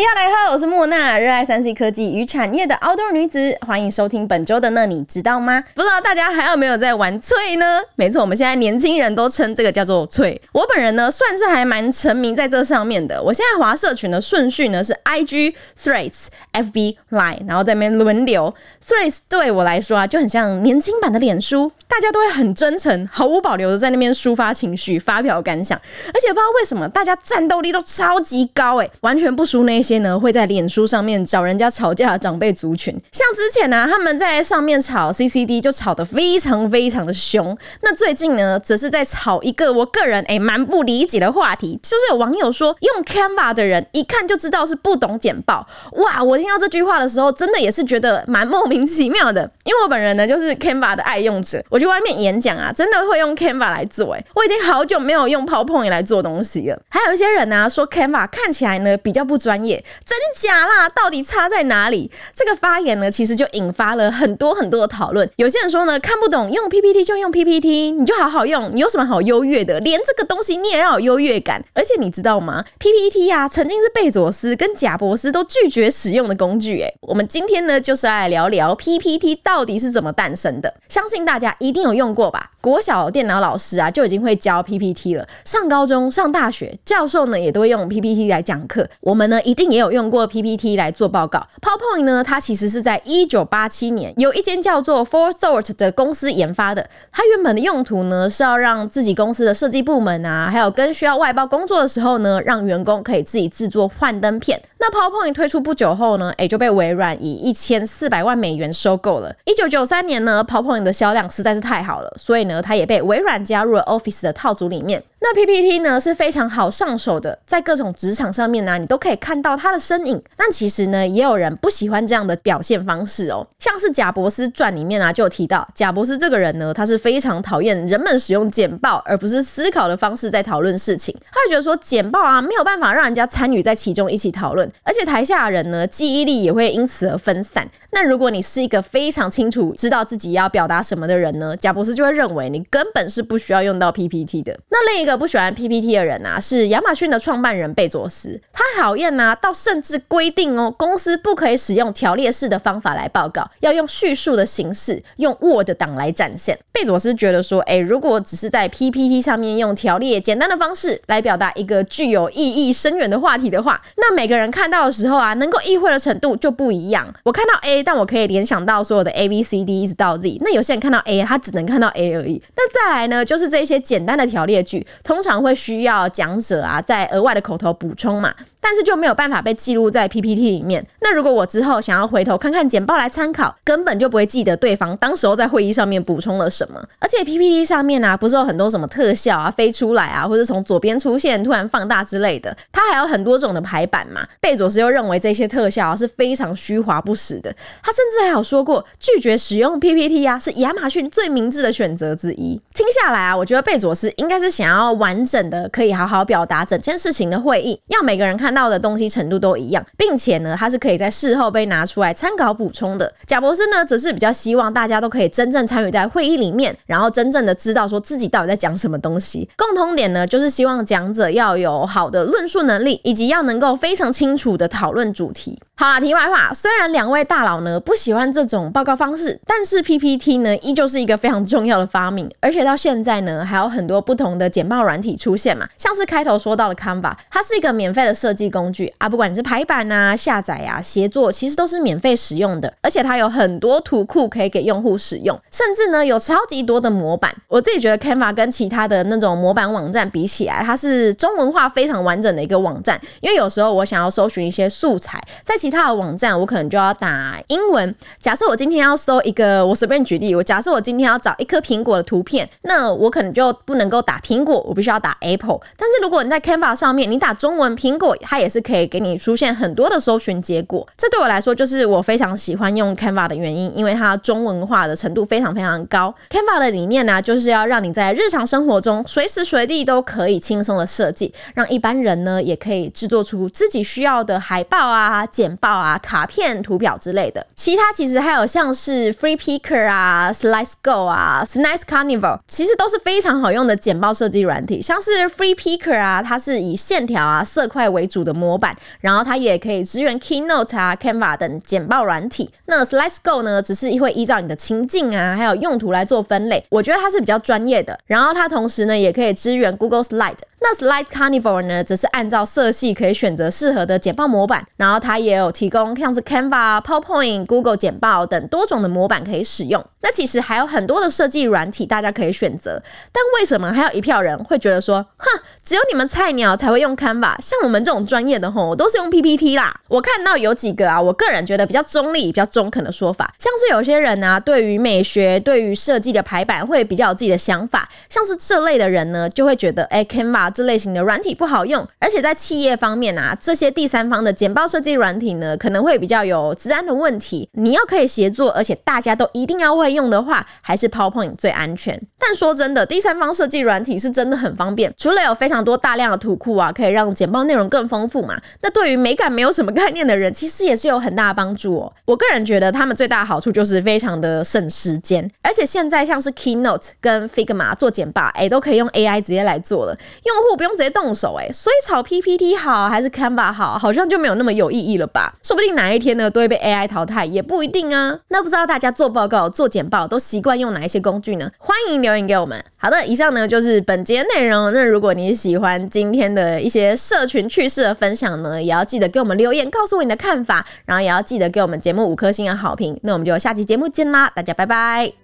你好，大家好，我是莫娜，热爱三 C 科技与产业的 Outdoor 女子，欢迎收听本周的那你知道吗？不知道大家还有没有在玩翠呢？没错，我们现在年轻人都称这个叫做翠。我本人呢，算是还蛮沉迷在这上面的。我现在滑社群的顺序呢是 IG、Threads、FB、Line，然后在那边轮流。Threads 对我来说啊，就很像年轻版的脸书，大家都会很真诚、毫无保留的在那边抒发情绪、发表感想，而且不知道为什么大家战斗力都超级高，诶，完全不输那。些些呢会在脸书上面找人家吵架的长辈族群，像之前呢、他们在上面吵 CCD 就吵得非常非常的凶。那最近呢则是在吵一个我个人诶蛮不理解的话题，就是有网友说用 Canva 的人一看就知道是不懂简报。哇，我听到这句话的时候，真的也是觉得蛮莫名其妙的。因为我本人呢就是 Canva 的爱用者，我去外面演讲啊，真的会用 Canva 来做。诶，我已经好久没有用 PowerPoint 来做东西了。还有一些人呢、说 Canva 看起来呢比较不专业。真假啦？到底差在哪里？这个发言呢，其实就引发了很多很多的讨论。有些人说呢，看不懂用 PPT 就用 PPT，你就好好用，你有什么好优越的？连这个东西你也要有优越感。而且你知道吗？PPT 呀、啊，曾经是贝佐斯跟贾伯斯都拒绝使用的工具。哎，我们今天呢，就是来聊聊 PPT 到底是怎么诞生的。相信大家一定有用过吧？国小电脑老师啊，就已经会教 PPT 了。上高中、上大学，教授呢也都会用 PPT 来讲课。我们呢，一定也有。用过 PPT 来做报告，PowerPoint 呢，它其实是在一九八七年有一间叫做 Forethought 的公司研发的。它原本的用途呢是要让自己公司的设计部门啊，还有跟需要外包工作的时候呢，让员工可以自己制作幻灯片。那 PowerPoint 推出不久后呢，诶就被微软以一千四百万美元收购了。一九九三年呢，PowerPoint 的销量实在是太好了，所以呢，它也被微软加入了 Office 的套组里面。那 PPT 呢是非常好上手的，在各种职场上面呢、啊，你都可以看到它的身影。但其实呢，也有人不喜欢这样的表现方式哦。像是贾伯斯传里面啊，就有提到贾伯斯这个人呢，他是非常讨厌人们使用简报而不是思考的方式在讨论事情。他会觉得说简报啊没有办法让人家参与在其中一起讨论，而且台下的人呢记忆力也会因此而分散。那如果你是一个非常清楚知道自己要表达什么的人呢，贾伯斯就会认为你根本是不需要用到 PPT 的。那另一个。不喜欢 PPT 的人啊，是亚马逊的创办人贝佐斯。他讨厌呢，到甚至规定哦，公司不可以使用条列式的方法来报告，要用叙述的形式，用 Word 档来展现。贝佐斯觉得说，哎，如果只是在 PPT 上面用条列简单的方式来表达一个具有意义深远的话题的话，那每个人看到的时候啊，能够意会的程度就不一样。我看到 A，但我可以联想到所有的 A B C D 一直到 Z。那有些人看到 A，他只能看到 A 而已。那再来呢，就是这些简单的条列句。通常会需要讲者啊，在额外的口头补充嘛，但是就没有办法被记录在 PPT 里面。那如果我之后想要回头看看简报来参考，根本就不会记得对方当时候在会议上面补充了什么。而且 PPT 上面啊，不是有很多什么特效啊飞出来啊，或者从左边出现突然放大之类的，它还有很多种的排版嘛。贝佐斯又认为这些特效啊是非常虚华不实的，他甚至还有说过拒绝使用 PPT 啊是亚马逊最明智的选择之一。听下来啊，我觉得贝佐斯应该是想要。完整的可以好好表达整件事情的会议，要每个人看到的东西程度都一样，并且呢，它是可以在事后被拿出来参考补充的。贾博士呢，则是比较希望大家都可以真正参与在会议里面，然后真正的知道说自己到底在讲什么东西。共同点呢，就是希望讲者要有好的论述能力，以及要能够非常清楚的讨论主题。好啦，题外话，虽然两位大佬呢不喜欢这种报告方式，但是 PPT 呢依旧是一个非常重要的发明，而且到现在呢还有很多不同的简报软体出现嘛，像是开头说到的 Canva，它是一个免费的设计工具啊，不管你是排版啊、下载啊、协作，其实都是免费使用的，而且它有很多图库可以给用户使用，甚至呢有超级多的模板。我自己觉得 Canva 跟其他的那种模板网站比起来，它是中文化非常完整的一个网站，因为有时候我想要搜寻一些素材，在其其他的网站，我可能就要打英文。假设我今天要搜一个，我随便举例，我假设我今天要找一颗苹果的图片，那我可能就不能够打苹果，我必须要打 Apple。但是如果你在 Canva 上面，你打中文苹果，它也是可以给你出现很多的搜寻结果。这对我来说就是我非常喜欢用 Canva 的原因，因为它中文化的程度非常非常高。Canva 的理念呢、就是要让你在日常生活中随时随地都可以轻松的设计，让一般人呢也可以制作出自己需要的海报啊、简报啊、卡片、图表之类的。其他其实还有像是 Free Picker 啊、SliceGo 啊、s n i c e Carnival，其实都是非常好用的简报设计软体。像是 Free Picker 啊，它是以线条啊、色块为主的模板，然后它也可以支援 Keynote 啊、Canva 等简报软体。那 SliceGo 呢，只是会依照你的情境啊，还有用途来做分类。我觉得它是比较专业的。然后它同时呢，也可以支援 Google Slide。那 Slide Carnival 呢，则是按照色系可以选择适合的简报模板，然后它也有提供像是 Canva、PowerPoint、Google 简报等多种的模板可以使用。那其实还有很多的设计软体大家可以选择，但为什么还有一票人会觉得说，哼，只有你们菜鸟才会用 Canva，像我们这种专业的吼，我都是用 PPT 啦。我看到有几个啊，我个人觉得比较中立、比较中肯的说法，像是有些人啊，对于美学、对于设计的排版会比较有自己的想法，像是这类的人呢，就会觉得，哎，Canva。这类型的软体不好用，而且在企业方面啊，这些第三方的简报设计软体呢，可能会比较有治安的问题。你要可以协作，而且大家都一定要会用的话，还是 PowerPoint 最安全。但说真的，第三方设计软体是真的很方便，除了有非常多大量的图库啊，可以让简报内容更丰富嘛。那对于美感没有什么概念的人，其实也是有很大的帮助哦。我个人觉得他们最大的好处就是非常的省时间，而且现在像是 Keynote 跟 Figma 做简报，哎，都可以用 AI 直接来做了，用户不用直接动手哎，所以炒 PPT 好还是 Canva 好，好像就没有那么有意义了吧？说不定哪一天呢都会被 AI 淘汰，也不一定啊。那不知道大家做报告、做简报都习惯用哪一些工具呢？欢迎留言给我们。好的，以上呢就是本节内容。那如果你喜欢今天的一些社群趣事的分享呢，也要记得给我们留言，告诉我你的看法，然后也要记得给我们节目五颗星的好评。那我们就下期节目见啦，大家拜拜。